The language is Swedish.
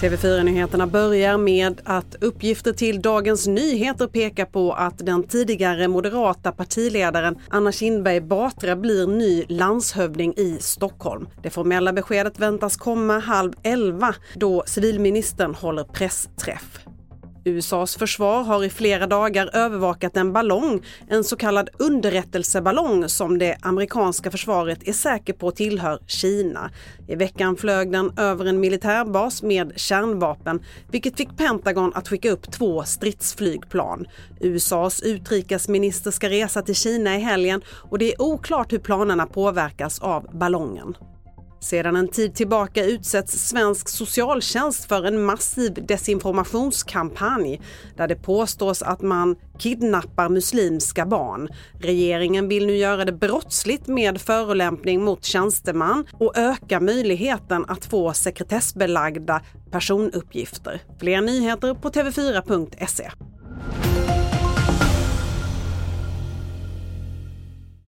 TV4-nyheterna börjar med att uppgifter till Dagens Nyheter pekar på att den tidigare moderata partiledaren Anna Kinberg Batra blir ny landshövding i Stockholm. Det formella beskedet väntas komma halv elva då civilministern håller pressträff. USAs försvar har i flera dagar övervakat en ballong, en så kallad underrättelseballong som det amerikanska försvaret är säker på tillhör Kina. I veckan flög den över en militärbas med kärnvapen vilket fick Pentagon att skicka upp två stridsflygplan. USAs utrikesminister ska resa till Kina i helgen och det är oklart hur planerna påverkas av ballongen. Sedan en tid tillbaka utsätts svensk socialtjänst för en massiv desinformationskampanj där det påstås att man kidnappar muslimska barn. Regeringen vill nu göra det brottsligt med förolämpning mot tjänsteman och öka möjligheten att få sekretessbelagda personuppgifter. Fler nyheter på tv4.se.